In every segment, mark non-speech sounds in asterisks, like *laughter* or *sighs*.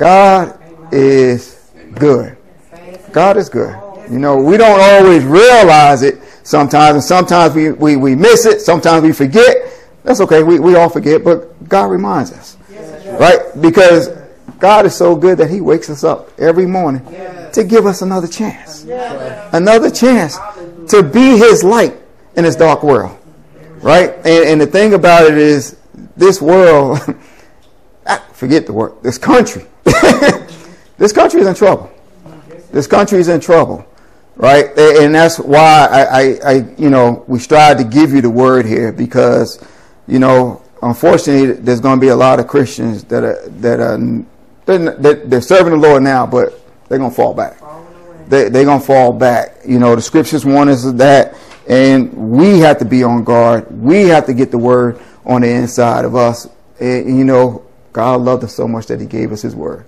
God is good. God is good. You know, we don't always realize it sometimes, and sometimes we, we, we miss it, sometimes we forget. That's okay, we, we all forget, but God reminds us. Right? Because God is so good that He wakes us up every morning to give us another chance. Another chance to be His light in this dark world. Right? And, and the thing about it is, this world, *laughs* forget the word, this country, *laughs* this country is in trouble. This country is in trouble right? And that's why I, I, I, you know, we strive to give you the word here because, you know, unfortunately, there's going to be a lot of Christians that are that are they're, they're serving the Lord now, but they're going to fall back. They, they're going to fall back. You know, the scriptures warn us of that, and we have to be on guard. We have to get the word on the inside of us. And, you know, God loved us so much that He gave us His word.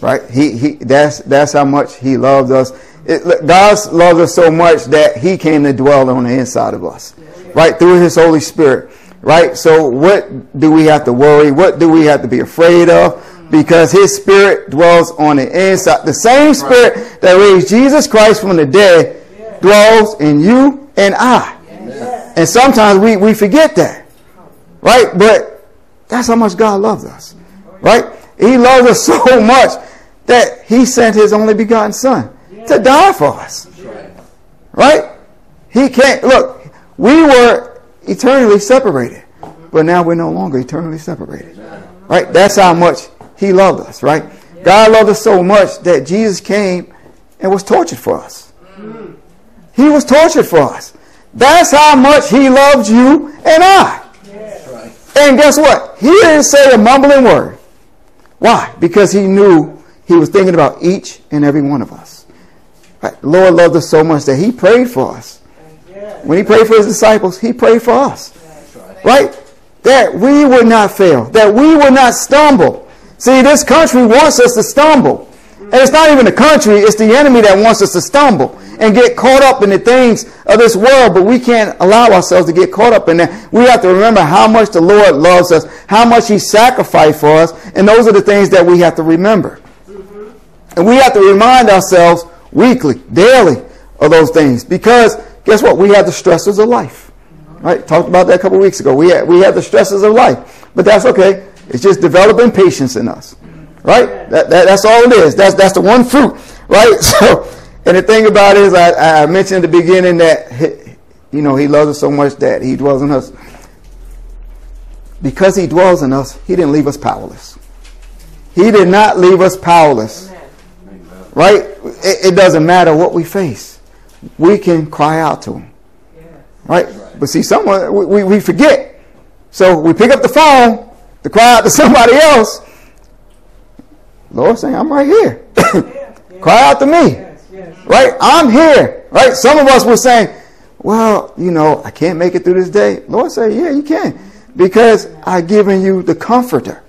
Right? He, he, that's that's how much He loved us it, God loves us so much that He came to dwell on the inside of us, right through His Holy Spirit, right. So, what do we have to worry? What do we have to be afraid of? Because His Spirit dwells on the inside. The same Spirit that raised Jesus Christ from the dead dwells in you and I. And sometimes we, we forget that, right? But that's how much God loves us, right? He loves us *laughs* so much that He sent His only begotten Son to die for us. Right? He can't. Look, we were eternally separated, but now we're no longer eternally separated. Right? That's how much He loved us. Right? God loved us so much that Jesus came and was tortured for us. He was tortured for us. That's how much He loved you and I. And guess what? He didn't say a mumbling word. Why? Because He knew He was thinking about each and every one of us. The Lord loved us so much that He prayed for us. When He prayed for His disciples, He prayed for us. Right? That we would not fail, that we would not stumble. See, this country wants us to stumble. And it's not even the country, it's the enemy that wants us to stumble and get caught up in the things of this world, but we can't allow ourselves to get caught up in that. We have to remember how much the Lord loves us, how much He sacrificed for us, and those are the things that we have to remember. And we have to remind ourselves weekly, daily of those things. Because guess what? We have the stresses of life. Right? Talked about that a couple weeks ago. We have, we have the stresses of life. But that's okay. It's just developing patience in us. Right? That, that, that's all it is. That's, that's the one fruit. Right? *laughs* So, and the thing about it is, I, I mentioned the beginning that, he, you know, he loves us so much that he dwells in us. Because he dwells in us, he didn't leave us powerless. He did not leave us powerless. Right? It, it, doesn't matter what we face. We can cry out to him. Right? But see, someone, we, we forget. So we pick up the phone to cry out to *laughs* somebody else. Lord saying, I'm right here. *coughs* cry out to me. Right? I'm here. Right? Some of us were saying, well, you know, I can't make it through this day. Lord said, yeah, you can. Because I've given you the comforter.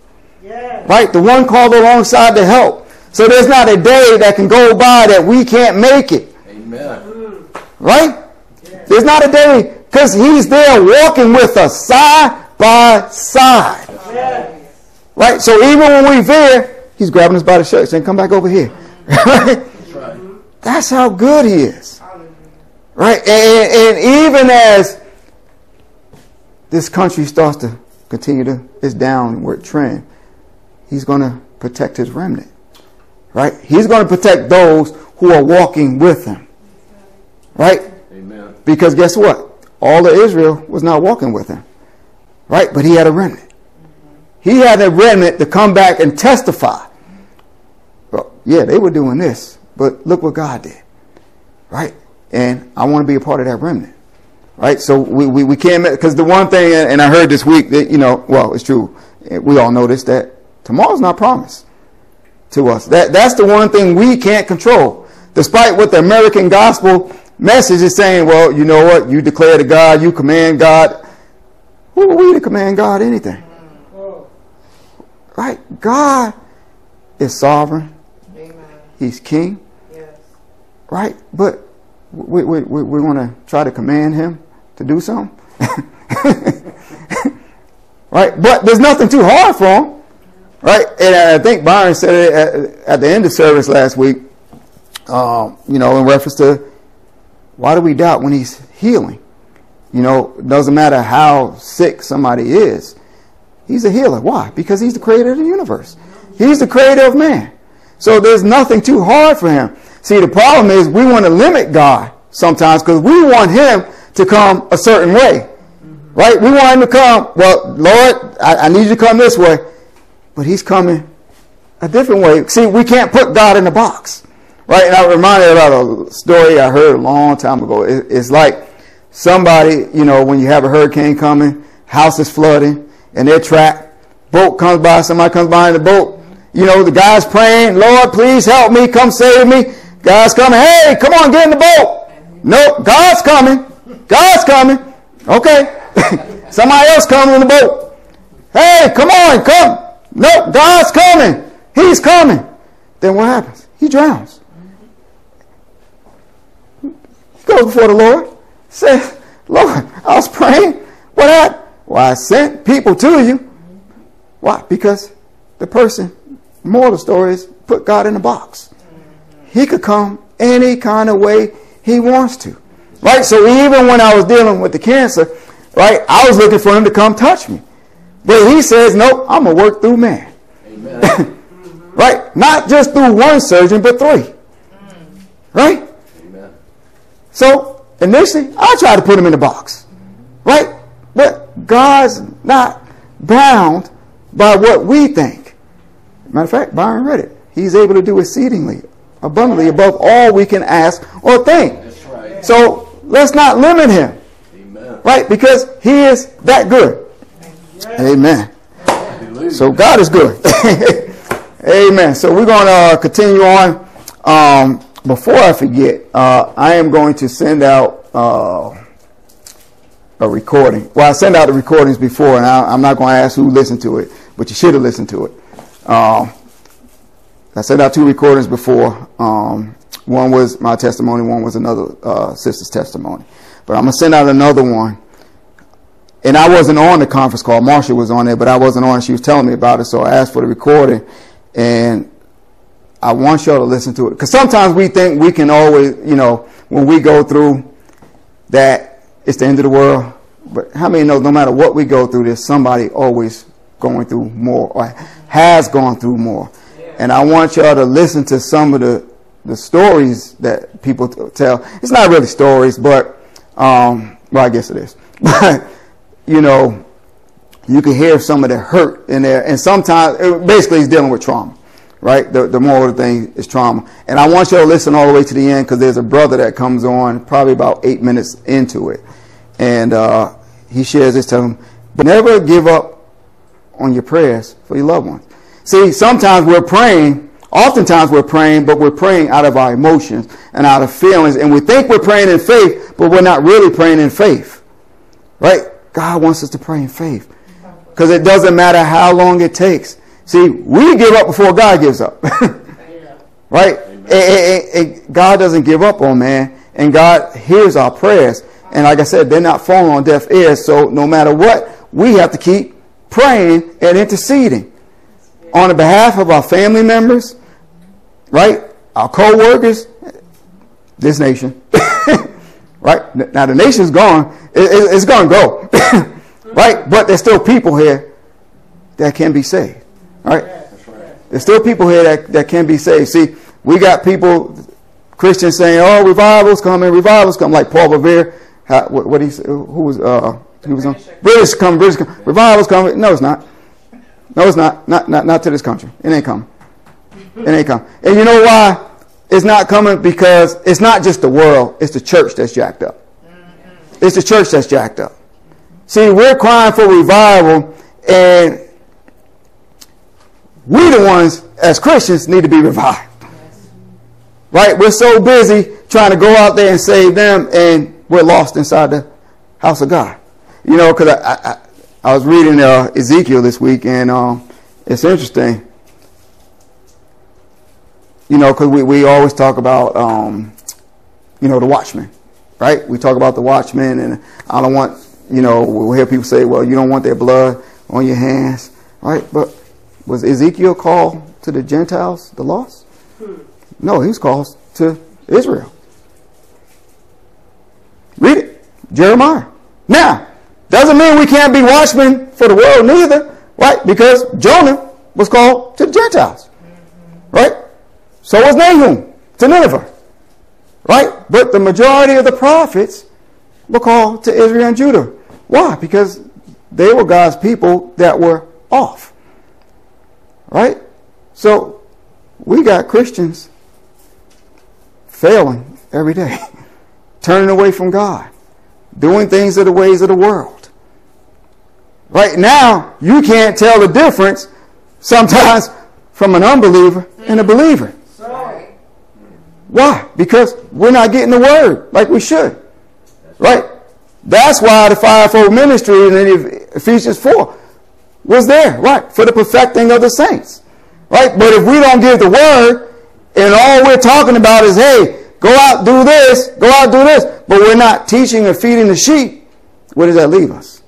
Right? The one called alongside to help. So there's not a day that can go by that we can't make it. Amen. Right? There's not a day because he's there walking with us side by side. Right? So even when we're there, he's grabbing us by the shirt saying, come back over here. *laughs* Right? That's how good he is. Right? And, and even as this country starts to continue to its downward trend, he's going to protect his remnant. Right? He's going to protect those who are walking with him. Right? Amen. Because guess what? All of Israel was not walking with him. Right? But he had a remnant. He had a remnant to come back and testify. Yeah, they were doing this, but look what God did. Right? And I want to be a part of that remnant. Right? So we, we, we can't, because the one thing, and I heard this week that, you know, well, it's true. We all know this, that tomorrow's not promised to us. That, that's the one thing we can't control. Despite what the American gospel message is saying, well, you know what? You declare to God, you command God. Who are we to command God anything? Right? God is sovereign. He's king. Yes. Right? But we, we, we, we want to try to command him to do something. *laughs* right? But there's nothing too hard for him. Right? And I think Byron said it at, at the end of service last week, um, you know, in reference to why do we doubt when he's healing? You know, it doesn't matter how sick somebody is. He's a healer. Why? Because he's the creator of the universe. He's the creator of man. So there's nothing too hard for him. See, the problem is we want to limit God sometimes because we want him to come a certain way. Right? We want him to come, well, Lord, I, I need you to come this way. But he's coming a different way. See, we can't put God in a box. Right? And I reminded about a story I heard a long time ago. It, it's like somebody, you know, when you have a hurricane coming, house is flooding, and they're trapped. Boat comes by, somebody comes by in the boat. You know, the guy's praying, Lord, please help me, come save me. God's coming, hey, come on, get in the boat. Nope, God's coming. God's coming. Okay. *laughs* somebody else coming in the boat. Hey, come on, come. Nope, God's coming. He's coming. Then what happens? He drowns. He goes before the Lord. Says, Lord, I was praying. What happened? Well, I sent people to you. Why? Because the person, the story is, put God in a box. He could come any kind of way he wants to. Right? So even when I was dealing with the cancer, right, I was looking for him to come touch me. But he says, nope, I'm going to work through man. *laughs* right? Not just through one surgeon, but three. Right? Amen. So initially, I tried to put him in a box. Right? But God's not bound by what we think. Matter of fact, Byron read it. He's able to do exceedingly, abundantly, above all we can ask or think. Right. So let's not limit him. Amen. Right? Because he is that good. Amen. Amen. So God is good. *laughs* Amen. So we're going to uh, continue on. Um, before I forget, uh, I am going to send out. Uh, a recording. Well, I sent out the recordings before, and I, am not going to ask who listened to it, but you should have listened to it. Um, I sent out two recordings before. Um, one was my testimony, one was another uh, sister's testimony. But I'm going to send out another one. And I wasn't on the conference call. Marsha was on there, but I wasn't on. She was telling me about it, so I asked for the recording. And I want y'all to listen to it. Because sometimes we think we can always, you know, when we go through that it's the end of the world. But how many know no matter what we go through, there's somebody always going through more or has gone through more. And I want y'all to listen to some of the, the stories that people tell. It's not really stories, but, um, well, I guess it is. *laughs* But, you know, you can hear some of the hurt in there. And sometimes, it basically, he's dealing with trauma, right? The, the moral of the thing is trauma. And I want y'all to listen all the way to the end because there's a brother that comes on probably about eight minutes into it. And uh, he shares this to him. Never give up on your prayers for your loved ones. See, sometimes we're praying, oftentimes we're praying, but we're praying out of our emotions and out of feelings. And we think we're praying in faith, but we're not really praying in faith. Right? God wants us to pray in faith. Because it doesn't matter how long it takes. See, we give up before God gives up. *laughs* right? God doesn't give up on man. And God hears our prayers. And like I said, they're not falling on deaf ears. So no matter what, we have to keep praying and interceding on the behalf of our family members, right? Our co-workers, this nation, *laughs* right? Now the nation's gone. it's going to go, *coughs* right? But there's still people here that can be saved, right? There's still people here that, that can be saved. See, we got people, Christians saying, oh, revival's coming, revival's coming, like Paul Revere how, what, what he who was uh he was on British come, British coming, revival's coming. No, it's not. No, it's not. Not not not to this country. It ain't coming. It ain't coming. And you know why? It's not coming because it's not just the world. It's the church that's jacked up. It's the church that's jacked up. See, we're crying for revival, and we the ones as Christians need to be revived. Right? We're so busy trying to go out there and save them, and we're lost inside the house of God. You know, because I, I, I, was reading uh, Ezekiel this week, and um, it's interesting. You know, because we, we always talk about, um, you know, the watchman, right? We talk about the watchman, and I don't want, you know, we'll hear people say, well, you don't want their blood on your hands, right? But Was Ezekiel called to the Gentiles, the lost? No, he was called to Israel. Read it. Jeremiah. Now, doesn't mean we can't be watchmen for the world neither, right? Because Jonah was called to the Gentiles, right? So was Nahum to Nineveh, right? But the majority of the prophets were called to Israel and Judah. Why? Because they were God's people that were off, right? So we got Christians failing every day, *laughs* turning away from God, doing things of the ways of the world. Right now, you can't tell the difference sometimes from an unbeliever and a believer. Why? Because we're not getting the word like we should. Right? That's why the fivefold ministry in Ephesians 4 was there. Right? For the perfecting of the saints. Right? But if we don't give the word, and all we're talking about is, hey, go out, do this, go out, do this, but we're not teaching or feeding the sheep, where does that leave us?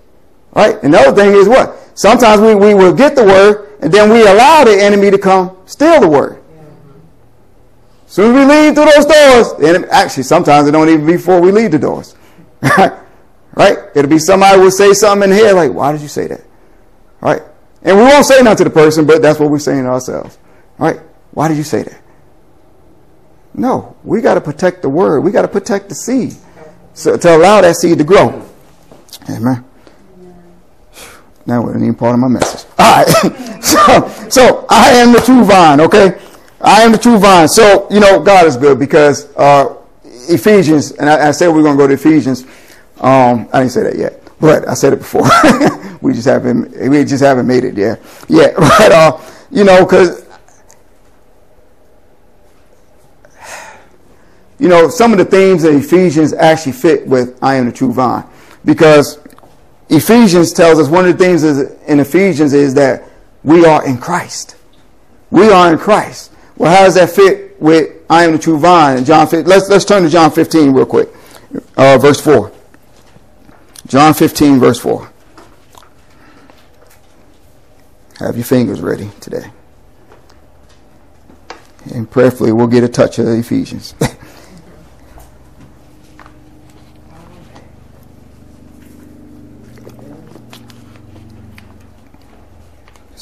Right? And the other thing is what? Sometimes we, we will get the word, and then we allow the enemy to come steal the word. Soon as we leave through those doors, and actually sometimes it don't even be before we leave the doors. *laughs* right? It'll be somebody will say something in here like, why did you say that? Right? And we won't say nothing to the person, but that's what we're saying to ourselves. Right? Why did you say that? No, we got to protect the word. We got to protect the seed so, to allow that seed to grow. Amen. That wasn't even part of my message. All right. *laughs* so, so I am the true vine. Okay. I am the true vine. So, you know, God is good because uh, Ephesians, and I, I said we are going to go to Ephesians. Um, I didn't say that yet, but I said it before. *laughs* we just haven't, we just haven't made it yet. Yeah, *laughs* but uh, you know, because you know, some of the themes in Ephesians actually fit with I am the true vine, because Ephesians tells us one of the things in Ephesians is that we are in Christ. We are in Christ. Well, how does that fit with I am the true vine? John, let's let's turn to John 15 real quick, uh, verse four. John 15, verse four. Have your fingers ready today, and prayerfully we'll get a touch of Ephesians. *laughs*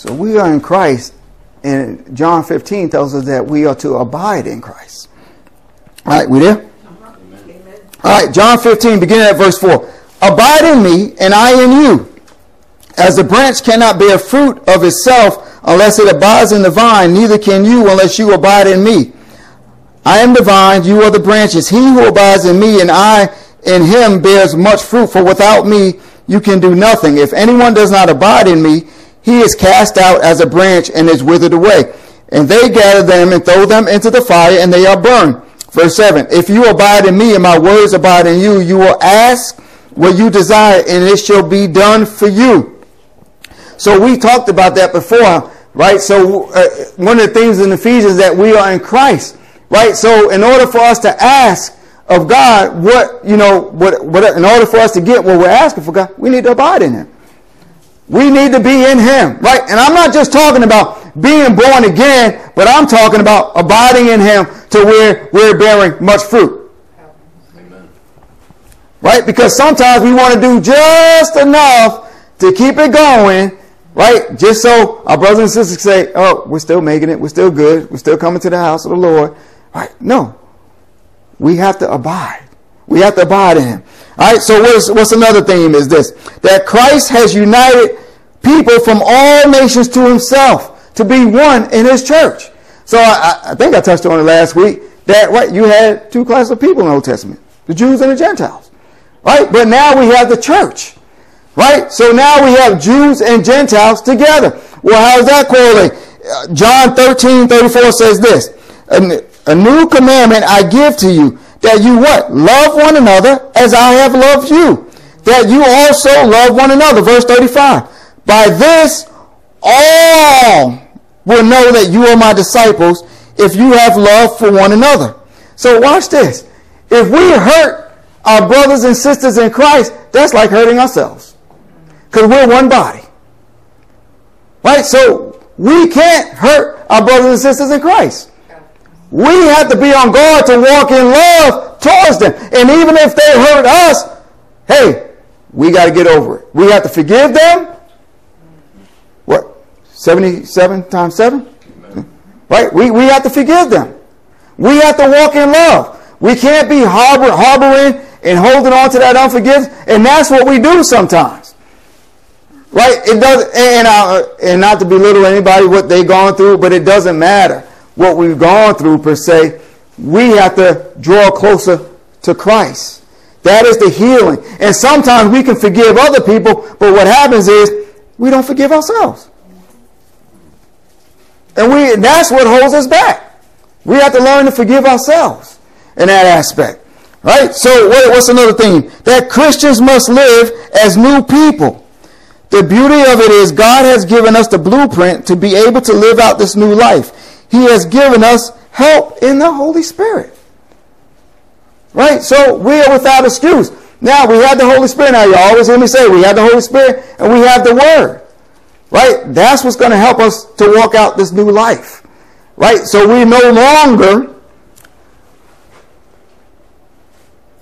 so we are in Christ and John 15 tells us that we are to abide in Christ. All right, we there? Amen. All right, John 15, beginning at verse 4. Abide in me, and I in you. As the branch cannot bear fruit of itself unless it abides in the vine, neither can you unless you abide in me. I am the vine, you are the branches. He who abides in me and I in him bears much fruit, for without me you can do nothing. If anyone does not abide in me, he is cast out as a branch and is withered away. And they gather them and throw them into the fire, and they are burned. Verse 7 If you abide in me and my words abide in you, you will ask what you desire, and it shall be done for you. So we talked about that before, right? So uh, one of the things in Ephesians that we are in Christ, right? So in order for us to ask of God what, you know, what, what, in order for us to get what we're asking for God, we need to abide in Him. We need to be in Him, right? And I'm not just talking about being born again, but I'm talking about abiding in Him to where we're bearing much fruit. Amen. Right? Because sometimes we want to do just enough to keep it going, right? Just so our brothers and sisters say, oh, we're still making it, we're still good, we're still coming to the house of the Lord. Right? No. We have to abide. We have to abide in Him. All right, so what's, what's another theme is this that Christ has united people from all nations to himself to be one in his church. So I, I think I touched on it last week that right you had two classes of people in the Old Testament, the Jews and the Gentiles. Right? But now we have the church. Right? So now we have Jews and Gentiles together. Well, how does that correlate? Uh, John 13, 34 says this. A new commandment I give to you that you what? Love one another as I have loved you. That you also love one another. Verse 35. By this, all will know that you are my disciples if you have love for one another. So watch this. If we hurt our brothers and sisters in Christ, that's like hurting ourselves. Because we're one body. Right? So we can't hurt our brothers and sisters in Christ. We have to be on guard to walk in love towards them. And even if they hurt us, hey, we got to get over it. We have to forgive them. What? 77 times 7? Right? We, we have to forgive them. We have to walk in love. We can't be harbor, harboring and holding on to that unforgiveness. And that's what we do sometimes. Right? It does, and, uh, and not to belittle anybody what they've gone through, but it doesn't matter what we've gone through per se. We have to draw closer to Christ. That is the healing. And sometimes we can forgive other people, but what happens is we don't forgive ourselves. And we that's what holds us back. We have to learn to forgive ourselves in that aspect. Right? So what, what's another thing? That Christians must live as new people. The beauty of it is God has given us the blueprint to be able to live out this new life. He has given us help in the Holy Spirit. Right? So we are without excuse. Now we have the Holy Spirit. Now you always hear me say we have the Holy Spirit and we have the Word. Right? That's what's going to help us to walk out this new life. Right? So we no longer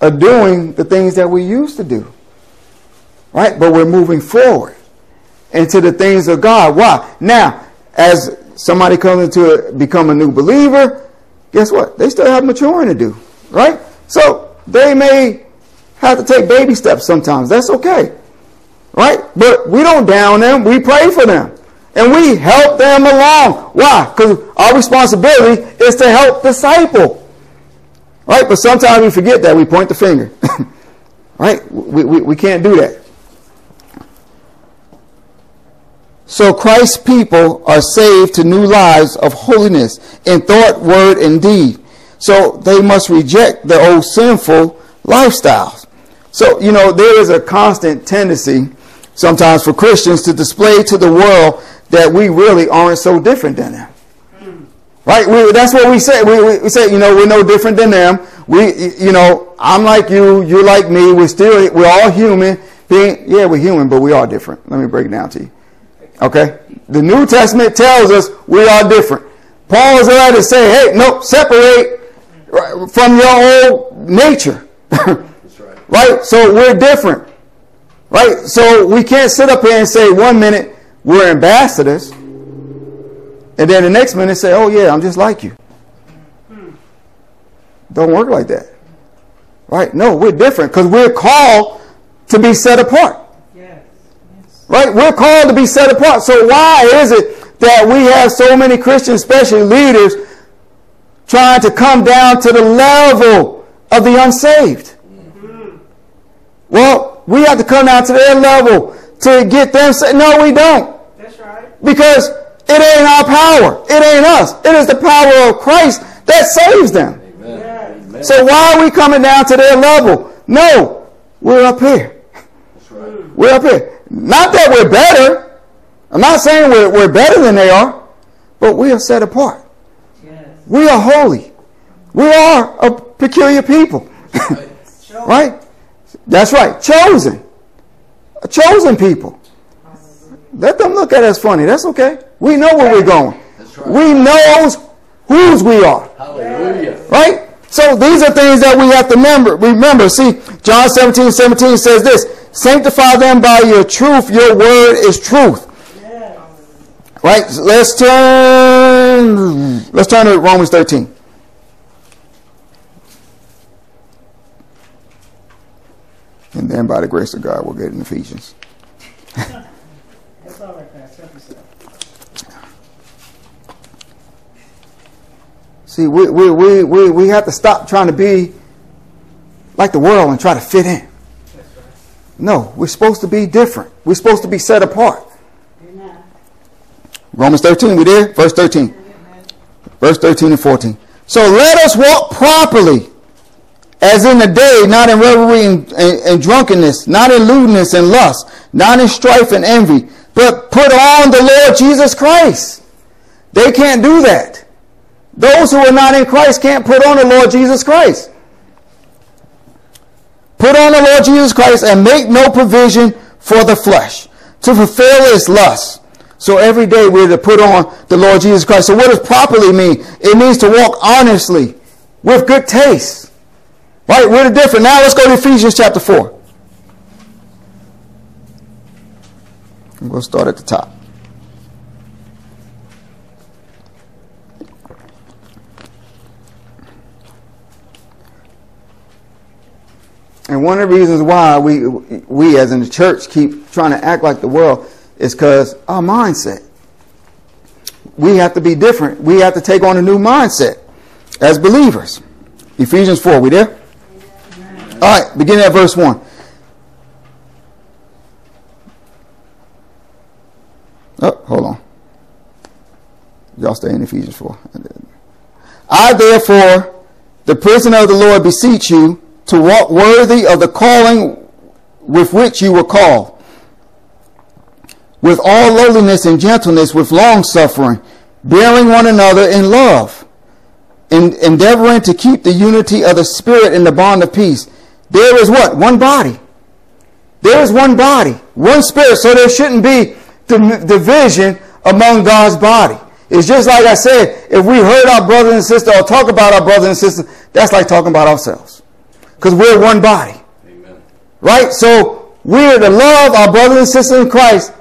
are doing the things that we used to do. Right? But we're moving forward into the things of God. Why? Now, as somebody comes into become a new believer, guess what? They still have maturing to do. Right? So they may have to take baby steps sometimes. That's okay. Right? But we don't down them. We pray for them. And we help them along. Why? Because our responsibility is to help disciple. Right? But sometimes we forget that. We point the finger. *laughs* right? We, we, we can't do that. So Christ's people are saved to new lives of holiness in thought, word, and deed. So they must reject the old sinful lifestyles. So, you know, there is a constant tendency sometimes for Christians to display to the world that we really aren't so different than them. Right? We, that's what we say. We, we, say, you know, we're no different than them. We, you know, I'm like you, you're like me. We're still, we're all human. Being, yeah, we're human, but we are different. Let me break it down to you. Okay? The New Testament tells us we are different. Paul is allowed to say, hey, no, separate from your old nature. That's *laughs* right. right? So we're different. Right? So we can't sit up here and say one minute we're ambassadors, and then the next minute say, oh yeah, I'm just like you. Don't work like that. Right? No, we're different because we're called to be set apart. Yes. Right? We're called to be set apart. So why is it that we have so many Christians, especially leaders, trying to come down to the level of the unsaved. Mm-hmm. Well, we have to come down to their level to get them saved. No, we don't. That's right. Because it ain't our power. It ain't us. It is the power of Christ that saves them. Amen. So why are we coming down to their level? No, we're up here. Right. We're up here. Not that we're better. I'm not saying we're, we're better than they are, but we are set apart. We are holy. We are a peculiar people. right? *laughs* That's right. Chosen. A chosen people. Let them look at us funny. That's okay. We know where we're going. Right. We know whose we are. Hallelujah. Right? So these are things that we have to remember. Remember, see, John 17, 17 says this, sanctify them by your truth. Your word is truth. Right? Let's turn. Let's turn to Romans 13. And then by the grace of God, we'll get in Ephesians. *laughs* See, we, we, we, we, we have to stop trying to be like the world and try to fit in. No, we're supposed to be different. We're supposed to be set apart. Romans 13, we there? Verse 13. Verse 13 and 14. So let us walk properly, as in the day, not in revelry and, and, and drunkenness, not in lewdness and lust, not in strife and envy, but put on the Lord Jesus Christ. They can't do that. Those who are not in Christ can't put on the Lord Jesus Christ. Put on the Lord Jesus Christ and make no provision for the flesh to fulfill its lust. So every day we're to put on the Lord Jesus Christ. So what does properly mean? It means to walk honestly with good taste. Right? We're the different. Now let's go to Ephesians chapter 4. We'll start at the top. And one of the reasons why we, we as in the church keep trying to act like the world is because our mindset. We have to be different. We have to take on a new mindset as believers. Ephesians 4, we there? All right, beginning at verse 1. Oh, hold on. Y'all stay in Ephesians 4. I, therefore, the prisoner of the Lord, beseech you to walk worthy of the calling with which you were called, with all lowliness and gentleness, with long suffering, bearing one another in love, in, endeavoring to keep the unity of the Spirit in the bond of peace. There is what? One body. There is one body, one Spirit, so there shouldn't be division among God's body. It's just like I said, if we hurt our brothers and sisters or talk about our brothers and sisters, that's like talking about ourselves because we're one body. Amen. Right? So we're to love our brothers and sisters in Christ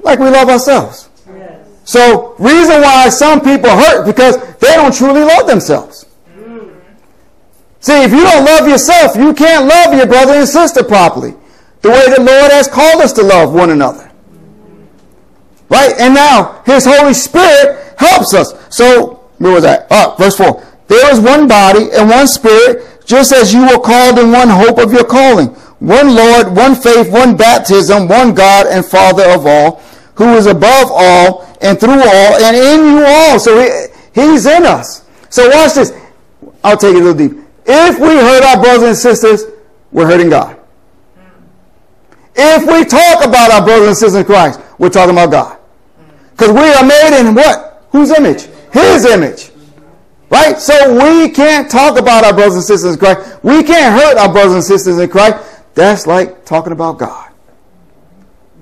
like we love ourselves. Yes. So reason why some people hurt because they don't truly love themselves. Mm. See, if you don't love yourself, you can't love your brother and sister properly. The way the Lord has called us to love one another. Right? And now his Holy Spirit helps us. So where was that? Oh, verse 4. There is one body and one spirit just as you were called in one hope of your calling. One Lord, one faith, one baptism, one God and Father of all, who is above all and through all and in you all. So he, he's in us. So watch this. I'll take it a little deep. If we hurt our brothers and sisters, we're hurting God. If we talk about our brothers and sisters in Christ, we're talking about God. Because we are made in what? Whose image? His image. Right? So we can't talk about our brothers and sisters in Christ. We can't hurt our brothers and sisters in Christ. That's like talking about God.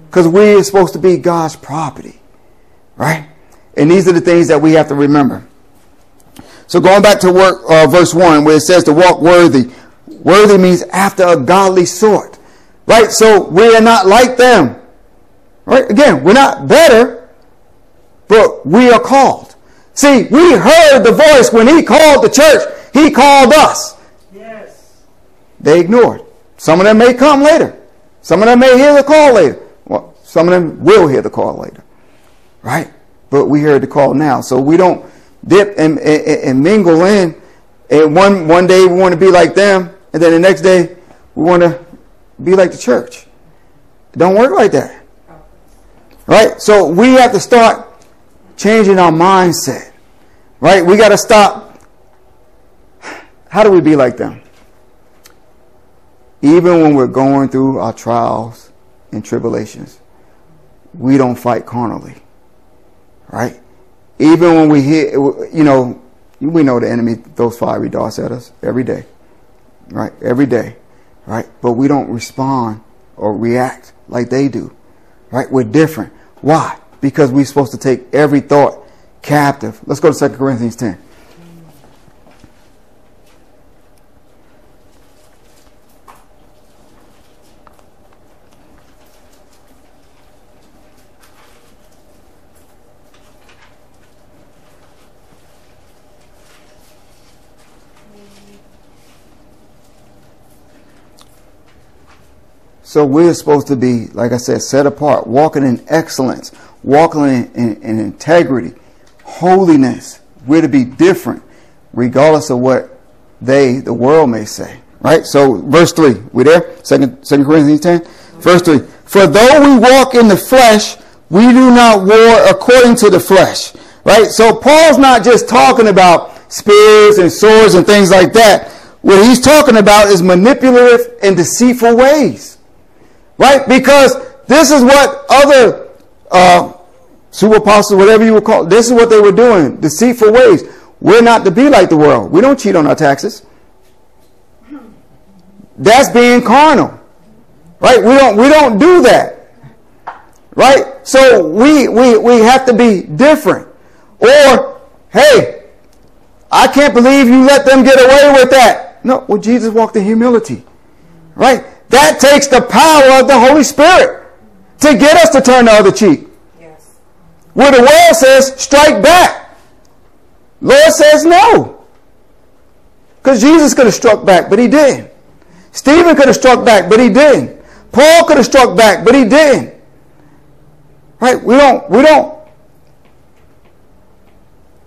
Because we are supposed to be God's property. Right? And these are the things that we have to remember. So going back to work, uh, verse 1, where it says to walk worthy. Worthy means after a godly sort. Right? So we are not like them. Right? Again, we're not better, but we are called. See, we heard the voice when he called the church. He called us. Yes. They ignored. Some of them may come later. Some of them may hear the call later. Well, some of them will hear the call later. Right? But we heard the call now. So we don't dip and, and, and mingle in. And one, one day we want to be like them. And then the next day we want to be like the church. It don't work like that. Right? So we have to start changing our mindset. Right? We got to stop. How do we be like them? Even when we're going through our trials and tribulations, we don't fight carnally. Right? Even when we hit, you know, we know the enemy throws fiery darts at us every day. Right? Every day. Right? But we don't respond or react like they do. Right? We're different. Why? Because we're supposed to take every thought captive. Let's go to 2 Corinthians 10. So we're supposed to be, like I said, set apart, walking in excellence, walking in, in, in integrity, holiness. We're to be different, regardless of what they, the world, may say. Right? So, verse 3. We there? Second, Second Corinthians 10? Verse 3. For though we walk in the flesh, we do not war according to the flesh. Right? So, Paul's not just talking about spears and swords and things like that. What he's talking about is manipulative and deceitful ways. Right? Because this is what other uh, super apostles, whatever you would call. This is what they were doing, deceitful ways. We're not to be like the world. We don't cheat on our taxes. That's being carnal. Right? We don't we don't do that. Right? So we, we, we have to be different. Or, hey, I can't believe you let them get away with that. No, well, Jesus walked in humility. Right? That takes the power of the Holy Spirit to get us to turn the other cheek. Yes. Where the world says, strike back. Lord says no. Because Jesus could have struck back, but he didn't. Stephen could have struck back, but he didn't. Paul could have struck back, but he didn't. Right? We don't, we don't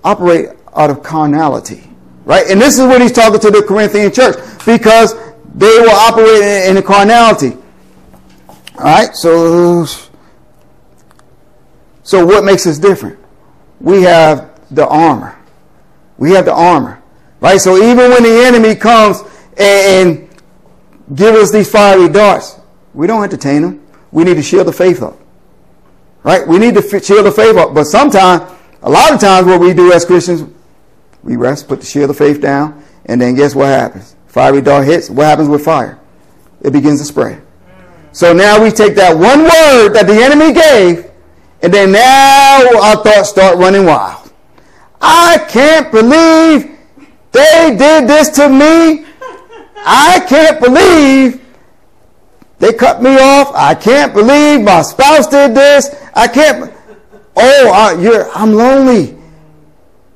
operate out of carnality. Right? And this is what he's talking to the Corinthian church because they were operating in the carnality. All right? So, so what makes us different? We have the armor. We have the armor. Right? So even when the enemy comes and, and give us these fiery darts, we don't entertain them. We need to shield the faith up. Right? We need to shield the faith up. But sometimes, a lot of times what we do as Christians, we rest, put the shield of faith down, and then guess what happens? Fiery dart hits. What happens with fire? It begins to spread. So now we take that one word that the enemy gave, and then now our thoughts start running wild. I can't believe they did this to me. I can't believe they cut me off. I can't believe my spouse did this. I can't. Oh, I, I'm lonely.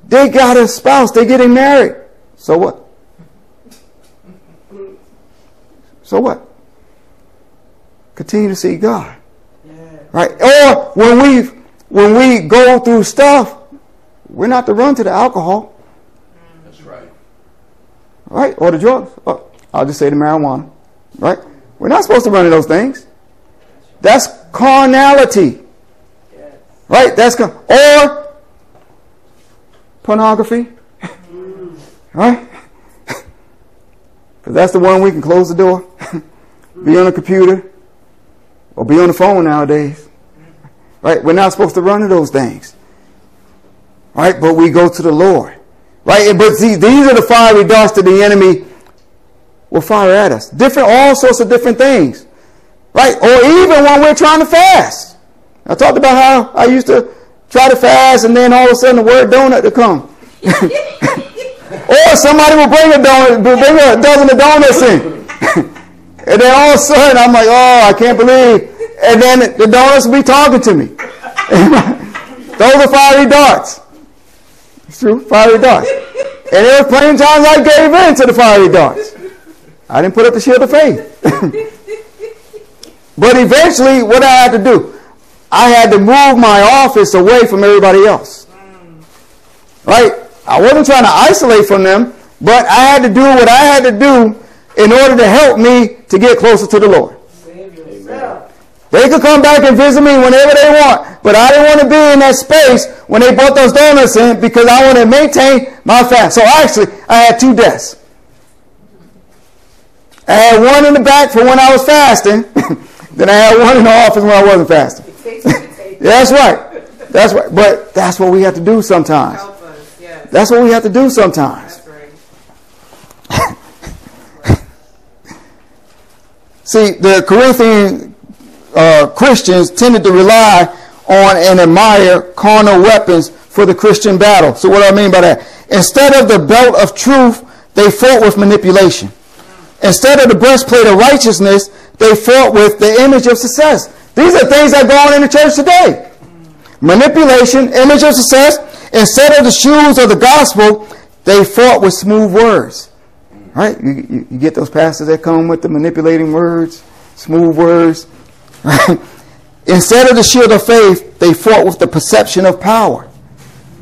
They got a spouse. They're getting married. So what? So what? Continue to see God. Yeah. Right? Or when we when we go through stuff, we're not to run to the alcohol. That's right. Right? Or the drugs. Oh, I'll just say the marijuana. Right? We're not supposed to run to those things. That's carnality. Right? That's con- or pornography. *laughs* right? *laughs* Because that's the one we can close the door, *laughs* be on the computer, or be on the phone nowadays. Right? We're not supposed to run to those things. Right? But we go to the Lord. Right? But see, these are the fiery darts that the enemy will fire at us. Different, all sorts of different things. Right? Or even when we're trying to fast. I talked about how I used to try to fast and then all of a sudden the word donut to come. *laughs* *laughs* or somebody will bring a donut, bring a dozen of donuts in. *laughs* and then all of a sudden I'm like, oh, I can't believe. And then the donuts will be talking to me. *laughs* Those are fiery darts. It's true, fiery darts. And there plenty of times I gave in to the fiery darts. I didn't put up the shield of faith. *laughs* but eventually, what I had to do, I had to move my office away from everybody else. Right? I wasn't trying to isolate from them, but I had to do what I had to do in order to help me to get closer to the Lord. They could come back and visit me whenever they want, but I didn't want to be in that space when they brought those donuts in because I want to maintain my fast. So actually, I had two desks. I had one in the back for when I was fasting. *laughs* then I had one in the office when I wasn't fasting. that's right. That's right. But that's what we have to do sometimes. That's what we have to do sometimes. See, the Corinthian uh, Christians tended to rely on and admire carnal weapons for the Christian battle. So what do I mean by that? Instead of the belt of truth, they fought with manipulation. Instead of the breastplate of righteousness, they fought with the image of success. These are things that go on in the church today. Manipulation, image of success. Instead of the shoes of the gospel, they fought with smooth words. Right? You, you, you get those pastors that come with the manipulating words, smooth words. Right? *laughs* Instead of the shield of faith, they fought with the perception of power.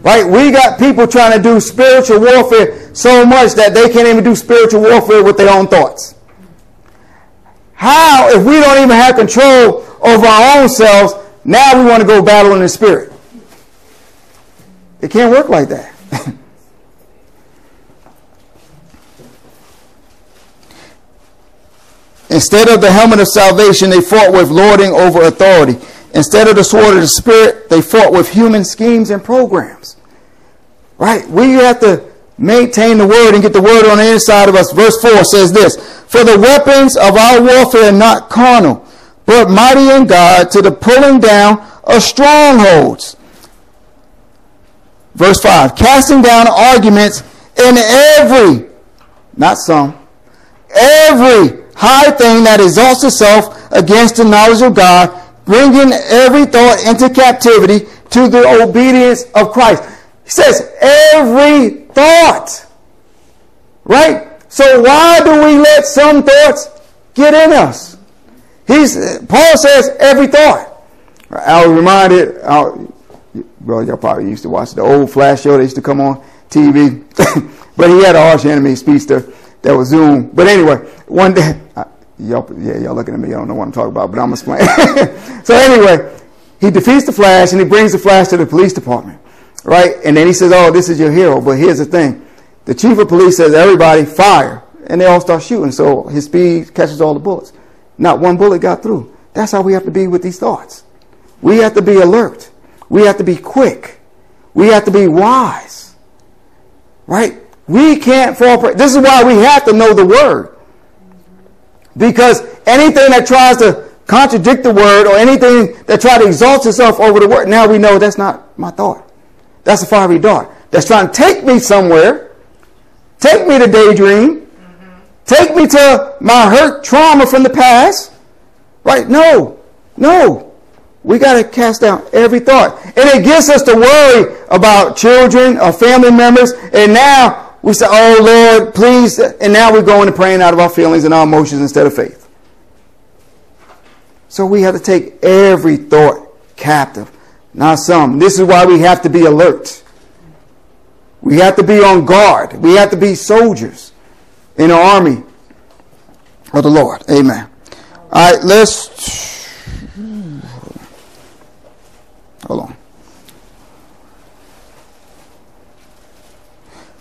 Right? We got people trying to do spiritual warfare so much that they can't even do spiritual warfare with their own thoughts. How, if we don't even have control over our own selves, now we want to go battle in the spirit? It can't work like that. *laughs* Instead of the helmet of salvation, they fought with lording over authority. Instead of the sword of the Spirit, they fought with human schemes and programs. Right? We have to maintain the word and get the word on the inside of us. Verse 4 says this For the weapons of our warfare are not carnal, but mighty in God to the pulling down of strongholds. Verse 5 casting down arguments in every, not some, every high thing that exalts itself against the knowledge of God, bringing every thought into captivity to the obedience of Christ. He says, every thought. Right? So why do we let some thoughts get in us? He's, Paul says, every thought. I was reminded, I, well, y'all probably used to watch the old Flash show that used to come on TV. *laughs* but he had an arch enemy speedster that was Zoom. But anyway, one day, y'all, yeah, y'all looking at me, Y'all don't know what I'm talking about, but I'm explaining. *laughs* so anyway, he defeats the Flash and he brings the Flash to the police department, right? And then he says, oh, this is your hero. But here's the thing. The chief of police says, everybody fire. And they all start shooting. So his speed catches all the bullets. Not one bullet got through. That's how we have to be with these thoughts. We have to be alert. We have to be quick. We have to be wise. Right? We can't fall prey. This is why we have to know the word. Because anything that tries to contradict the word or anything that tries to exalt itself over the word, now we know that's not my thought. That's a fiery dart. That's trying to take me somewhere, take me to daydream, take me to my hurt trauma from the past. Right? No. No. We got to cast down every thought. And it gets us to worry about children or family members. And now we say, oh Lord, please. And now we're going to praying out of our feelings and our emotions instead of faith. So we have to take every thought captive, not some. This is why we have to be alert. We have to be on guard. We have to be soldiers in the army of the Lord. Amen. All right, let's. Hmm, hold on.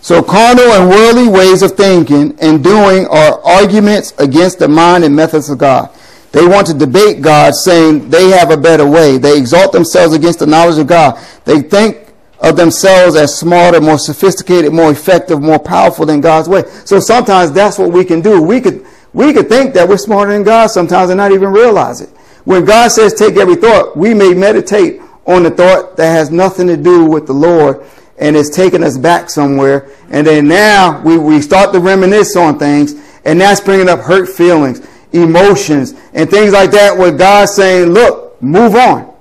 So carnal and worldly ways of thinking and doing are arguments against the mind and methods of God. They want to debate God, saying they have a better way. They exalt themselves against the knowledge of God. They think of themselves as smarter, more sophisticated, more effective, more powerful than God's way. So sometimes that's what we can do. We could, we could think that we're smarter than God sometimes and not even realize it. When God says take every thought, we may meditate on the thought that has nothing to do with the Lord and it's taking us back somewhere. And then now we, we start to reminisce on things, and that's bringing up hurt feelings, emotions, and things like that where God's saying, look, move on.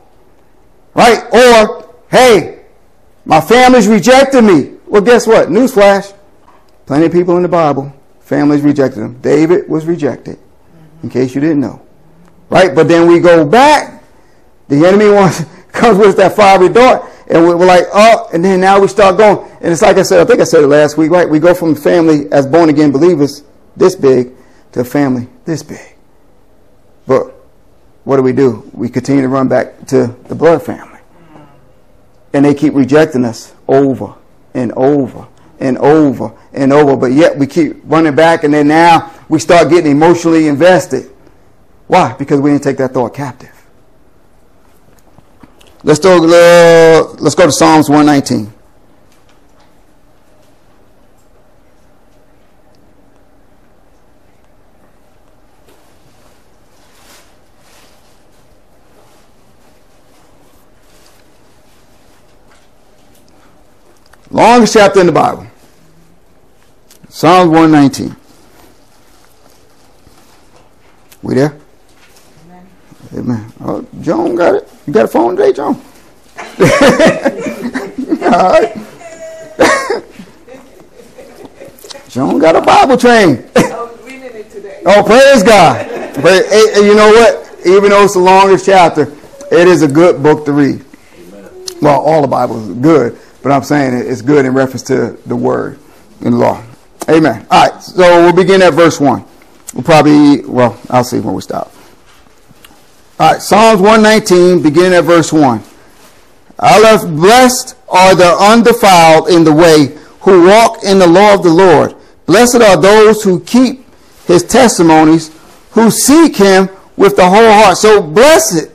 Right? Or, hey, my family's rejected me. Well, guess what? Newsflash. Plenty of people in the Bible, families rejected them. David was rejected, in case you didn't know. Right? But then we go back. The enemy *laughs* wants comes with that fiery dart and we're like, oh, and then now we start going. And it's like I said, I think I said it last week, right? We go from family as born again believers this big to family this big. But what do we do? We continue to run back to the blood family. And they keep rejecting us over and over and over and over. But yet we keep running back, and then now we start getting emotionally invested. Why? Because we didn't take that thought captive. Let's go, uh, let's go to Psalms 119. Longest chapter in the Bible. Psalms 119. We there? Amen. Oh, Joan got it. You got a phone today, John? *laughs* All right. *laughs* John got a Bible train. I reading it today. Oh, praise God. But you know what? Even though it's the longest chapter, it is a good book to read. Well, all the Bible is good, but I'm saying it's good in reference to the Word and law. Amen. All right, so we'll begin at verse 1. We'll probably, well, I'll see when we stop. All right, Psalms 119, beginning at verse 1. Aleph, blessed are the undefiled in the way, who walk in the law of the Lord. Blessed are those who keep his testimonies, who seek him with the whole heart. So blessed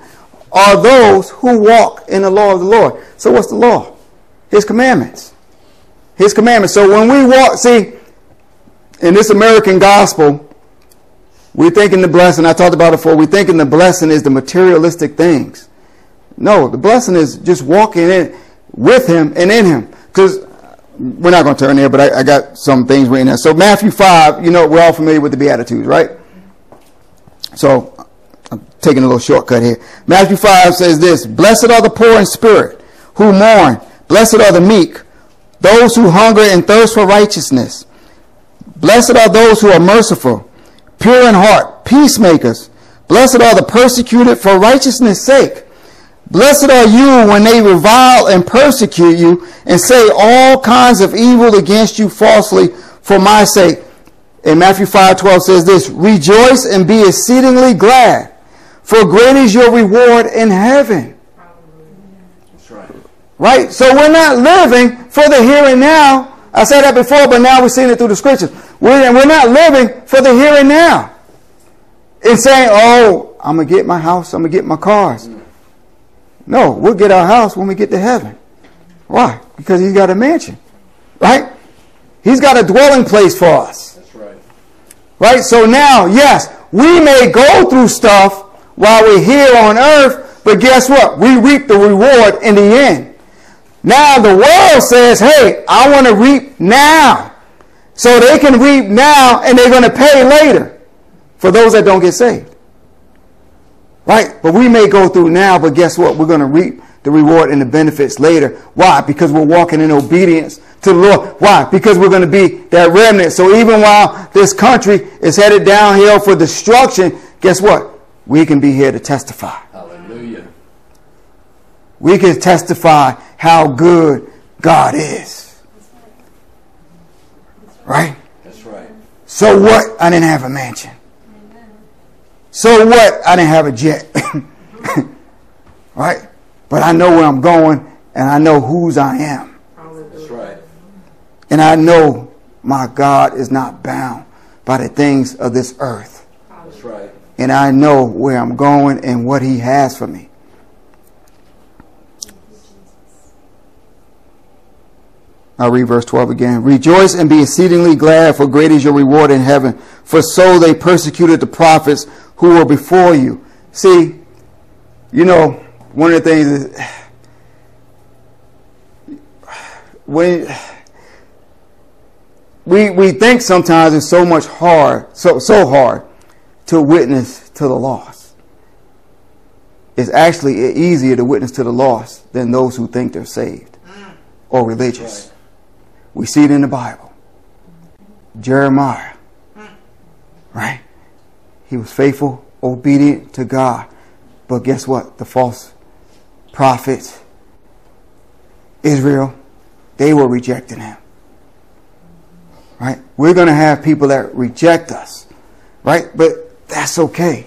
are those who walk in the law of the Lord. So what's the law? His commandments. His commandments. So when we walk, see, in this American gospel, We're thinking the blessing, I talked about it before, we're thinking the blessing is the materialistic things. No, the blessing is just walking in with him and in him. Because we're not going to turn there, but I, I, got some things written there. So Matthew 5, you know, we're all familiar with the Beatitudes, right? So I'm taking a little shortcut here. Matthew 5 says this, Blessed are the poor in spirit, who mourn. Blessed are the meek, those who hunger and thirst for righteousness. Blessed are those who are merciful, pure in heart, peacemakers. Blessed are the persecuted for righteousness' sake. Blessed are you when they revile and persecute you and say all kinds of evil against you falsely for my sake. And Matthew 5 12 says this Rejoice and be exceedingly glad, for great is your reward in heaven. That's right. Right? So we're not living for the here and now. I said that before, but now we're seeing it through the scriptures. We're, we're not living for the here and now. It's saying, oh, I'm going to get my house, I'm going to get my cars. No, we'll get our house when we get to heaven. Why? Because he's got a mansion. Right? He's got a dwelling place for us. That's right. Right? So now, yes, we may go through stuff while we're here on earth, but guess what? We reap the reward in the end. Now the world says, hey, I want to reap now. So they can reap now and they're going to pay later for those that don't get saved. Right? But we may go through now, but guess what? We're going to reap the reward and the benefits later. Why? Because we're walking in obedience to the Lord. Why? Because we're going to be that remnant. So even while this country is headed downhill for destruction, guess what? We can be here to testify. Hallelujah. We can testify how good God is. Right? That's right. So what? I didn't have a mansion. So what? I didn't have a jet. *laughs* right? But I know where I'm going and I know whose I am. That's right. And I know my God is not bound by the things of this earth. That's right. And I know where I'm going and what he has for me. I'll read verse 12 again. Rejoice and be exceedingly glad, for great is your reward in heaven. For so they persecuted the prophets who were before you. See, you know, one of the things is *sighs* when we we think sometimes it's so much hard, so so hard to witness to the lost. It's actually easier to witness to the lost than those who think they're saved or mm. religious. We see it in the Bible. Jeremiah, right? He was faithful, obedient to God. But guess what? The false prophets, Israel, they were rejecting him. Right? We're going to have people that reject us. Right? But that's okay.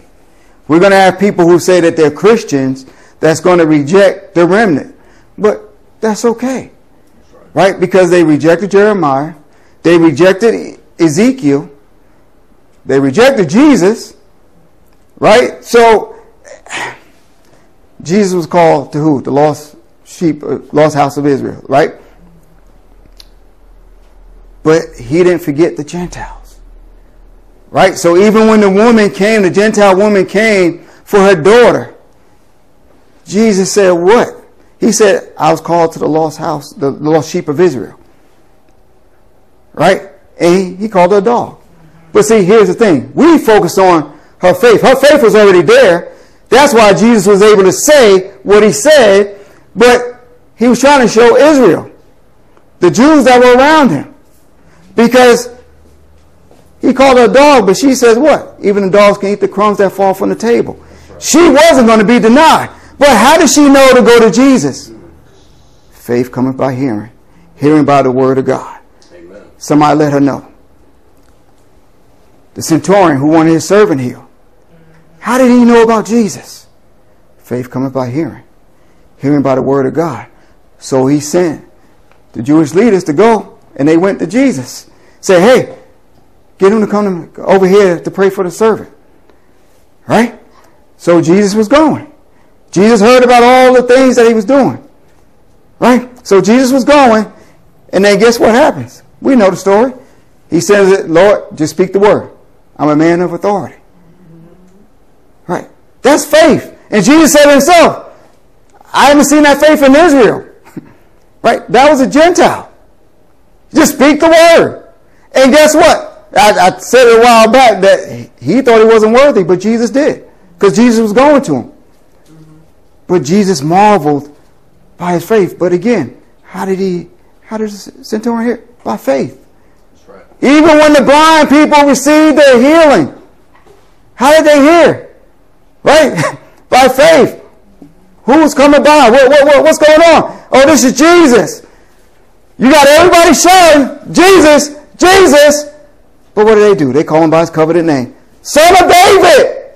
We're going to have people who say that they're Christians that's going to reject the remnant. But that's okay. Right? Because they rejected Jeremiah. They rejected Ezekiel. They rejected Jesus, right? So Jesus was called to who? The lost sheep, uh, lost house of Israel, right? But he didn't forget the Gentiles, right? So even when the woman came, the Gentile woman came for her daughter, Jesus said, "What?" He said, "I was called to the lost house, the lost sheep of Israel." Right? And he, he called her a dog. But see, here's the thing. We focus on her faith. Her faith was already there. That's why Jesus was able to say what he said, but he was trying to show Israel, the Jews that were around him. Because he called her a dog, but she says what? Even the dogs can eat the crumbs that fall from the table. She wasn't going to be denied. But how did she know to go to Jesus? Faith cometh by hearing, hearing by the word of God. Amen. Somebody let her know the centurion who wanted his servant healed. How did he know about Jesus? Faith cometh by hearing, hearing by the word of God. So he sent the Jewish leaders to go, and they went to Jesus. Say, hey, get him to come over here to pray for the servant. Right? So Jesus was going. Jesus heard about all the things that he was doing. Right? So Jesus was going, and then guess what happens? We know the story. He says, Lord, just speak the word. I'm a man of authority. Right? That's faith. And Jesus said to himself, I haven't seen that faith in Israel. *laughs* right? That was a Gentile. Just speak the word. And guess what? I, I said it a while back that he thought he wasn't worthy, but Jesus did. Because Jesus was going to him. But Jesus marveled by his faith. But again, how did he, how does the centurion hear? By faith. Right. Even when the blind people received their healing, how did they hear? Right? *laughs* by faith. Who's coming by? What, what, what, what's going on? Oh, this is Jesus. You got everybody shouting, Jesus, Jesus. But what do they do? They call him by his covenant name. Son of David.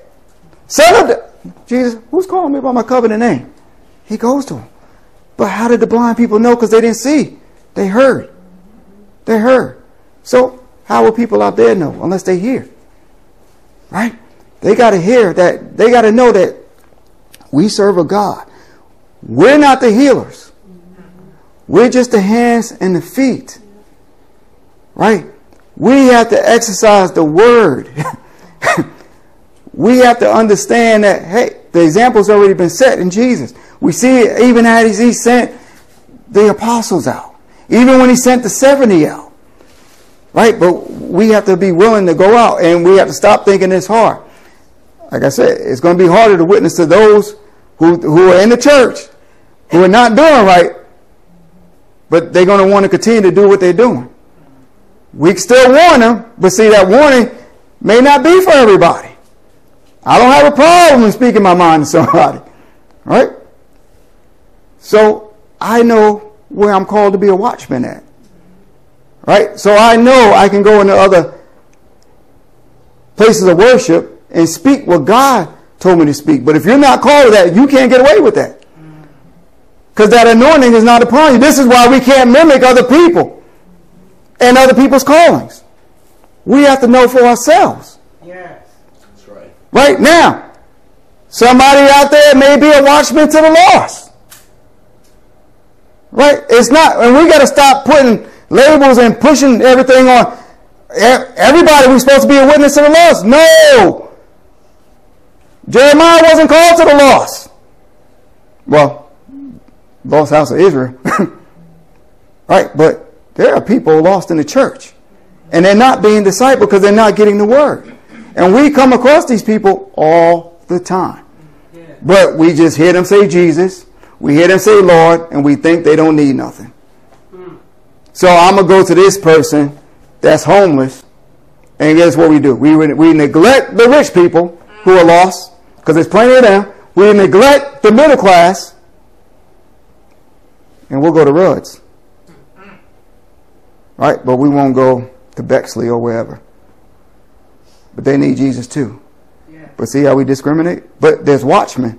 Son of Jesus, who's calling me by my covenant name? He goes to him. But how did the blind people know? Because they didn't see. They heard. They heard. So how will people out there know unless they hear? Right? They got to hear that. They got to know that we serve a God. We're not the healers. We're just the hands and the feet. Right? We have to exercise the word. *laughs* we have to understand that, hey, the example's already been set in Jesus. We see it even as he sent the apostles out, even when he sent the 70 out. Right? But we have to be willing to go out and we have to stop thinking it's hard. Like I said, it's going to be harder to witness to those who, who are in the church, who are not doing right, but they're going to want to continue to do what they're doing. We can still warn them, but see, that warning may not be for everybody. I don't have a problem in speaking my mind to somebody. *laughs* Right? So I know where I'm called to be a watchman at. Right? So I know I can go into other places of worship and speak what God told me to speak. But if you're not called to that, you can't get away with that. Because that anointing is not upon you. This is why we can't mimic other people and other people's callings. We have to know for ourselves. Yes. Right now, somebody out there may be a watchman to the lost. Right? It's not, and we got to stop putting labels and pushing everything on everybody. We're supposed to be a witness to the lost. No. Jeremiah wasn't called to the lost. Well, lost house of Israel. *laughs* right? But there are people lost in the church. And they're not being discipled because they're not getting the word. And we come across these people all the time. But we just hear them say Jesus. We hear them say Lord. And we think they don't need nothing. So I'm going to go to this person that's homeless. And guess what we do? We, we neglect the rich people who are lost because there's plenty of them. We neglect the middle class, and we'll go to Rudd's. Right? But we won't go to Bexley or wherever. But they need Jesus too. Yeah. But see how we discriminate? But there's watchmen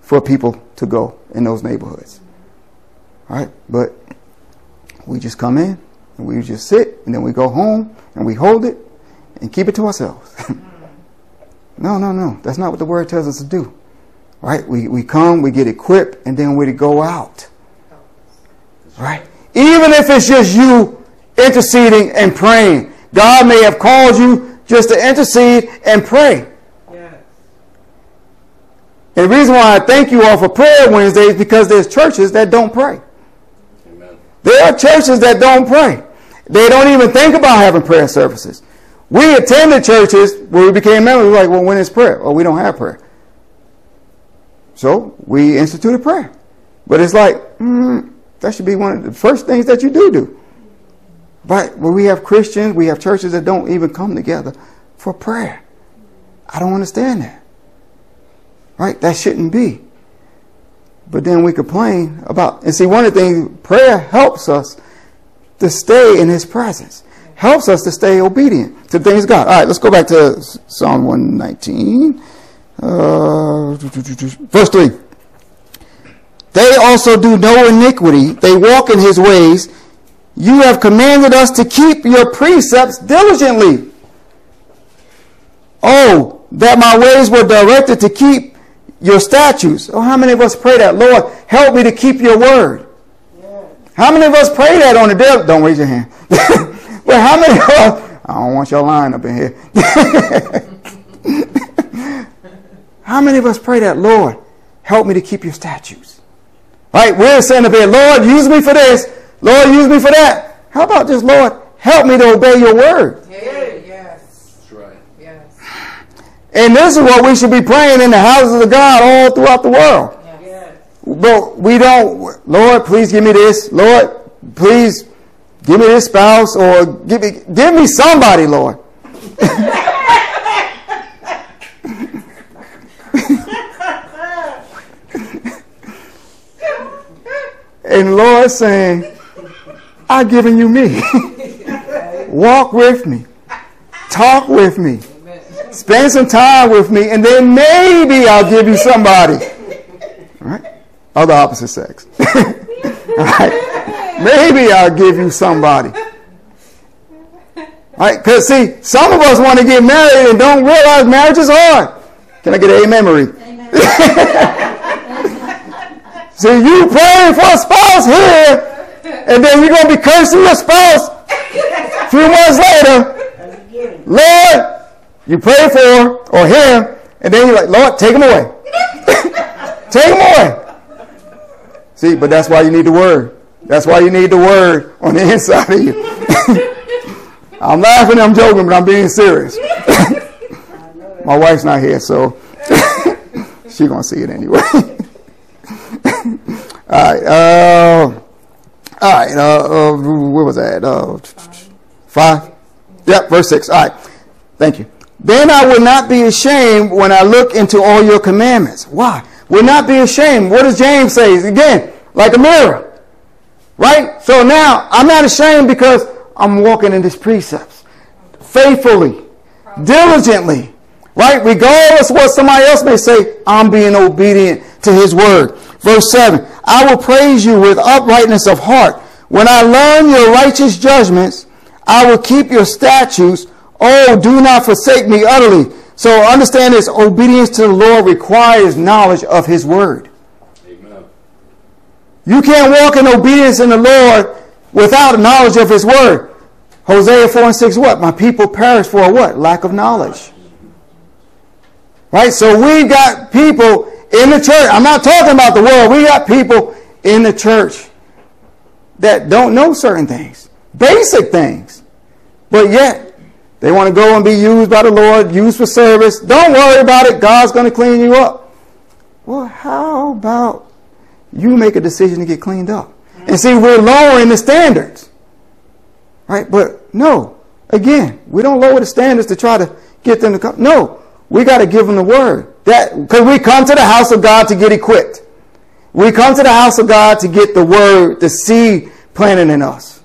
for people to go in those neighborhoods. Right? But we just come in and we just sit and then we go home and we hold it and keep it to ourselves. *laughs* No, no, no. That's not what the word tells us to do. Right? We, we come, we get equipped, and then we go out. Right? Even if it's just you interceding and praying. God may have called you just to intercede and pray. Yes. And the reason why I thank you all for prayer Wednesdays because there's churches that don't pray. Amen. There are churches that don't pray. They don't even think about having prayer services. We attended churches where we became members. We were like, well, when is prayer? Well, we don't have prayer. So we instituted prayer. But it's like, mm, that should be one of the first things that you do do. But when we have Christians, we have churches that don't even come together for prayer. I don't understand that. Right? That shouldn't be. But then we complain about, and see, one of the things, prayer helps us to stay in His presence helps us to stay obedient to things God. All right, let's go back to Psalm 119. Uh, verse 3. They also do no iniquity. They walk in his ways. You have commanded us to keep your precepts diligently. Oh, that my ways were directed to keep your statutes. Oh, how many of us pray that? Lord, help me to keep your word. How many of us pray that on the day? Don't raise your hand. *laughs* Well, how many of us, I don't want your line up in here. *laughs* How many of us pray that, Lord, help me to keep your statutes? Right? We're saying to bed, Lord, use me for this. Lord, use me for that. How about just, Lord, help me to obey your word? Hey, yes. That's right. Yes. And this is what we should be praying in the houses of God all throughout the world. Yes. But we don't, Lord, please give me this. Lord, please give me this spouse or give me, give me somebody, Lord. *laughs* and Lord saying, I've given you me. *laughs* Walk with me. Talk with me. Spend some time with me, and then maybe I'll give you somebody. All right? Of the opposite sex. All *laughs* right? Maybe I'll give you somebody. All right? Because, see, some of us want to get married and don't realize marriage is hard. Can I get amen, Marie? *laughs* Amen. see, you praying for a spouse here and then you're going to be cursing your spouse a *laughs* few months later. Lord, you pray for or him, and then you're like, Lord, take him away. *laughs* take him away. See, but that's why you need the word. That's why you need the word on the inside of you. *laughs* I'm laughing, I'm joking, but I'm being serious. My wife's not here, so she's going to see it anyway. All right. Uh, all right, uh, uh, where was that? Uh, five? Yep, verse six. All right, thank you. Then I will not be ashamed when I look into all your commandments. Why? Will not be ashamed. What does James say? Again, like a mirror. Right? So now I'm not ashamed because I'm walking in his precepts faithfully, diligently. Right? Regardless what somebody else may say, I'm being obedient to his word. Verse 7 I will praise you with uprightness of heart. When I learn your righteous judgments, I will keep your statutes. Oh, do not forsake me utterly. So understand this obedience to the Lord requires knowledge of his word. Amen. You can't walk in obedience in the Lord without knowledge of his word. Hosea 4 and 6, what? My people perish for what? Lack of knowledge. Right? So we've got people in the church. I'm not talking about the world. We got people in the church that don't know certain things, basic things, but yet they want to go and be used by the Lord, used for service. Don't worry about it. God's going to clean you up. Well, how about you make a decision to get cleaned up? And see, we're lowering the standards. Right? But no, again, we don't lower the standards to try to get them to come. No, we got to give them the word. That because we come to the house of God to get equipped. We come to the house of God to get the word, the seed planted in us.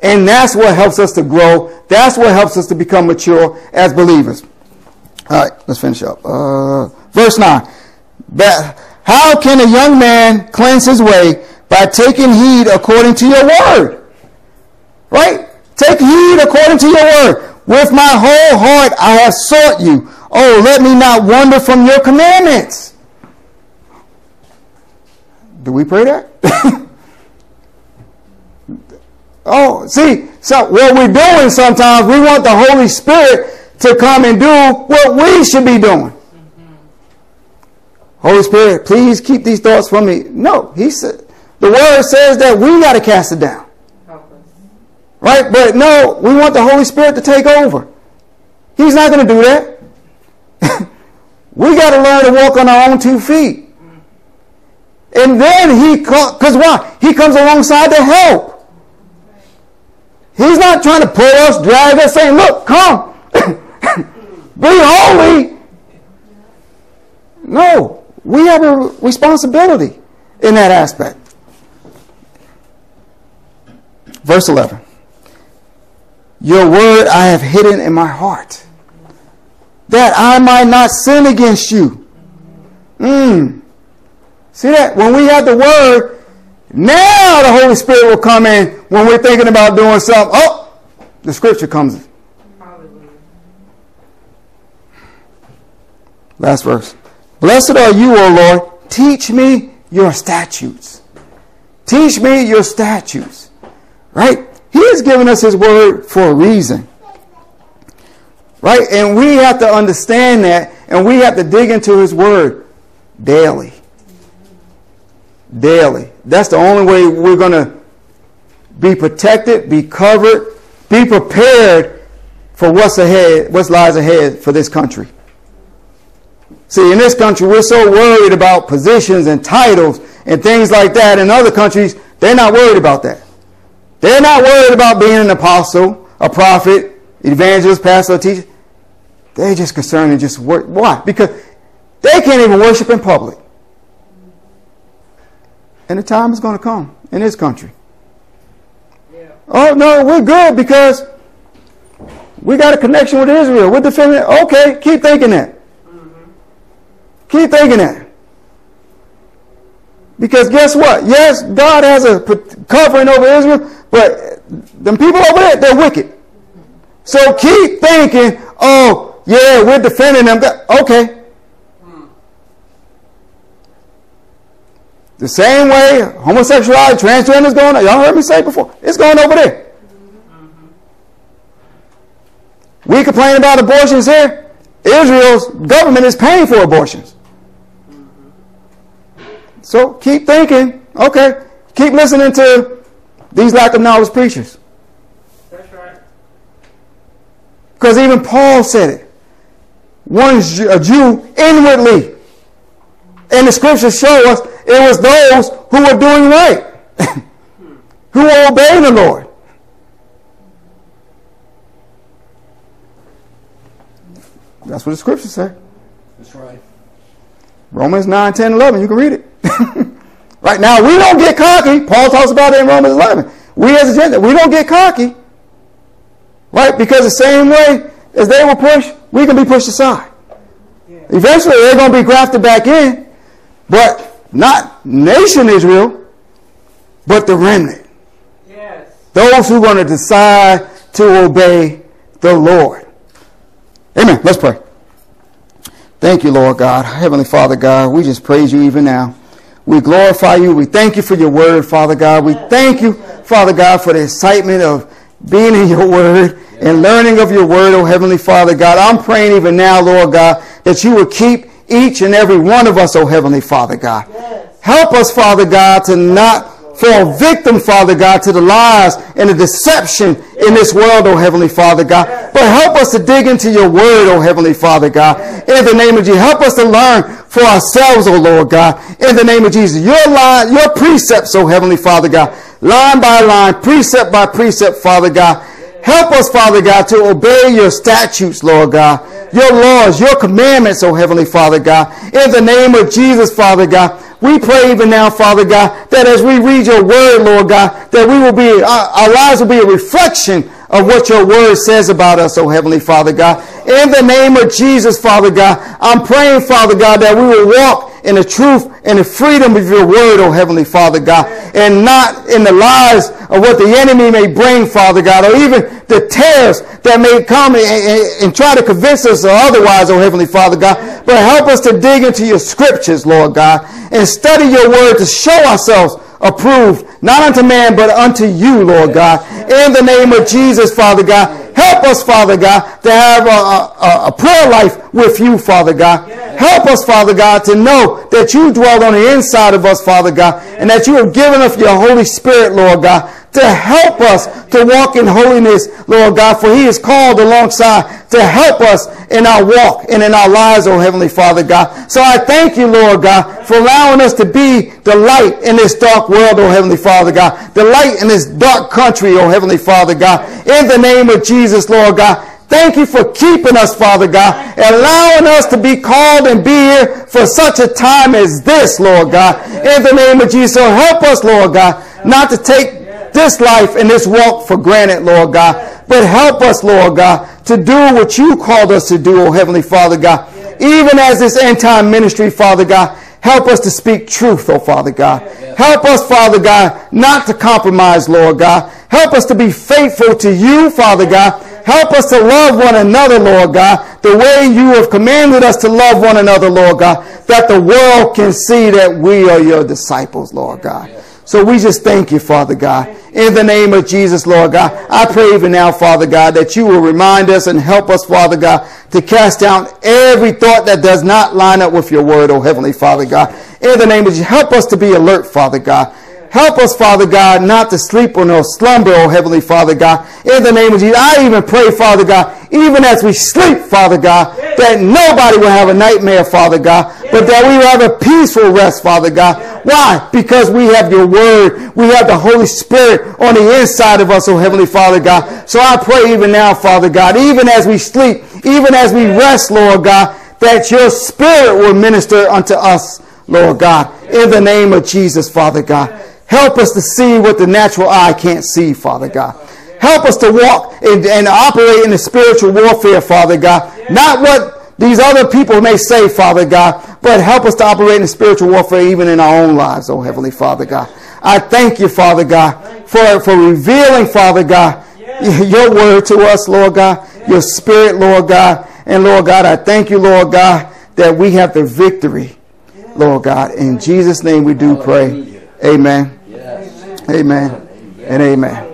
And that's what helps us to grow. That's what helps us to become mature as believers. All right, let's finish up. Uh, verse 9. But how can a young man cleanse his way? By taking heed according to your word. Right? Take heed according to your word. With my whole heart I have sought you. Oh, let me not wander from your commandments. Do we pray that? *laughs* oh, see, so what we're doing sometimes, we want the Holy Spirit to come and do what we should be doing. Mm-hmm. Holy Spirit, please keep these thoughts from me. No, he said the word says that we got to cast it down. Right? But no, we want the Holy Spirit to take over. He's not going to do that. *laughs* we got to learn to walk on our own two feet. And then he, because why? He comes alongside to help. He's not trying to pull us, drag us, saying, look, come, *coughs* be holy. No, we have a responsibility in that aspect. Verse 11. Your word I have hidden in my heart that I might not sin against you. Mm. See that? When we have the word, now the Holy Spirit will come in when we're thinking about doing something. Oh, the scripture comes. In. Last verse. Blessed are you, O Lord. Teach me your statutes. Teach me your statutes. Right? He has given us his word for a reason. Right? And we have to understand that And we have to dig into his word daily. Daily. That's the only way we're going to be protected, be covered, be prepared for what's ahead, what lies ahead for this country. See, in this country, we're so worried about positions and titles and things like that. In other countries, they're not worried about that. They're not worried about being an apostle, a prophet, evangelist, pastor, teacher. They're just concerned and just work. Why? Because they can't even worship in public. And the time is going to come in this country. Yeah. Oh, no, we're good because we got a connection with Israel. We're defending. Okay, keep thinking that. Mm-hmm. Keep thinking that. Because guess what? Yes, God has a covering over Israel, but the people over there, they're wicked. So keep thinking, oh, yeah, we're defending them. Okay. The same way homosexuality, transgender is going on. Y'all heard me say before. It's going over there. We complain about abortions here. Israel's government is paying for abortions. So keep thinking. Okay. Keep listening to these lack of knowledge preachers. That's right. Because even Paul said it. One's a Jew inwardly. And the scriptures show us it was those who were doing right, *laughs* who were obeying the Lord. That's what the scriptures say. That's right. Romans 9, 10, 11. You can read it. *laughs* right now, we don't get cocky. Paul talks about it in Romans 11. We as a Gentile, we don't get cocky. Right? Because the same way as they were pushed, we can be pushed aside. Yeah. Eventually, they're going to be grafted back in. But not nation Israel, but the remnant. Yes. Those who are going to decide to obey the Lord. Amen. Let's pray. Thank you, Lord God. Heavenly Father God, we just praise you even now. We glorify you. We thank you for your word, Father God. We thank you, Father God, for the excitement of being in your word and learning of your word, oh Heavenly Father God. I'm praying even now, Lord God, that you will keep each and every one of us, oh Heavenly Father God. Yes. Help us, Father God, to not fall victim, Father God, to the lies and the deception in this world, oh Heavenly Father God. But help us to dig into your word, oh Heavenly Father God. In the name of Jesus, help us to learn for ourselves, oh Lord God. In the name of Jesus, your line, your precepts, oh Heavenly Father God. Line by line, precept by precept, Father God. Help us, Father God, to obey your statutes, Lord God your laws, your commandments, oh Heavenly Father God. In the name of Jesus, Father God, we pray even now, Father God, that as we read your word, Lord God, that we will be, our, lives will be a reflection of what your word says about us, oh Heavenly Father God. In the name of Jesus, Father God, I'm praying, Father God, that we will walk in the truth and the freedom of your word, oh Heavenly Father God, and not in the lies of what the enemy may bring, Father God, or even the tares that may come and, and, and try to convince us or otherwise, oh Heavenly Father God. But help us to dig into your scriptures, Lord God, and study your word to show ourselves approved, not unto man, but unto you, Lord God. In the name of Jesus, Father God, help us, Father God, to have a, a, a prayer life with you, Father God. Help us, Father God, to know that you dwell on the inside of us, Father God, and that you have given us your Holy Spirit, Lord God, to help us to walk in holiness, Lord God, for he is called alongside to help us in our walk and in our lives, oh Heavenly Father God. So I thank you, Lord God, for allowing us to be the light in this dark world, oh Heavenly Father God. The light in this dark country, oh Heavenly Father God. In the name of Jesus, Lord God. Thank you for keeping us, Father God, allowing us to be called and be here for such a time as this, Lord God. In the name of Jesus, so help us, Lord God, not to take this life and this walk for granted, Lord God. But help us, Lord God, to do what you called us to do, oh Heavenly Father God. Even as this end time ministry, Father God, help us to speak truth, oh Father God. Help us, Father God, not to compromise, Lord God. Help us to be faithful to you, Father God. Help us to love one another, Lord God, the way you have commanded us to love one another, Lord God, that the world can see that we are your disciples, Lord God. So we just thank you, Father God. In the name of Jesus, Lord God, I pray even now, Father God, that you will remind us and help us, Father God, to cast down every thought that does not line up with your word, oh Heavenly Father God. In the name of Jesus, help us to be alert, Father God. Help us, Father God, not to sleep or no slumber, oh Heavenly Father God. In the name of Jesus, I even pray, Father God, even as we sleep, Father God, that nobody will have a nightmare, Father God, but that we will have a peaceful rest, Father God. Why? Because we have your word. We have the Holy Spirit on the inside of us, oh Heavenly Father God. So I pray even now, Father God, even as we sleep, even as we rest, Lord God, that your spirit will minister unto us, Lord God, in the name of Jesus, Father God. Help us to see what the natural eye can't see, Father God. Help us to walk and, and operate in the spiritual warfare, Father God. Not what these other people may say, Father God, but help us to operate in the spiritual warfare even in our own lives, oh Heavenly Father God. I thank you, Father God, for, for revealing, Father God, *laughs* your word to us, Lord God, your spirit, Lord God. And Lord God, I thank you, Lord God, that we have the victory, Lord God. In Jesus' name we do pray. Amen. Amen. And amen.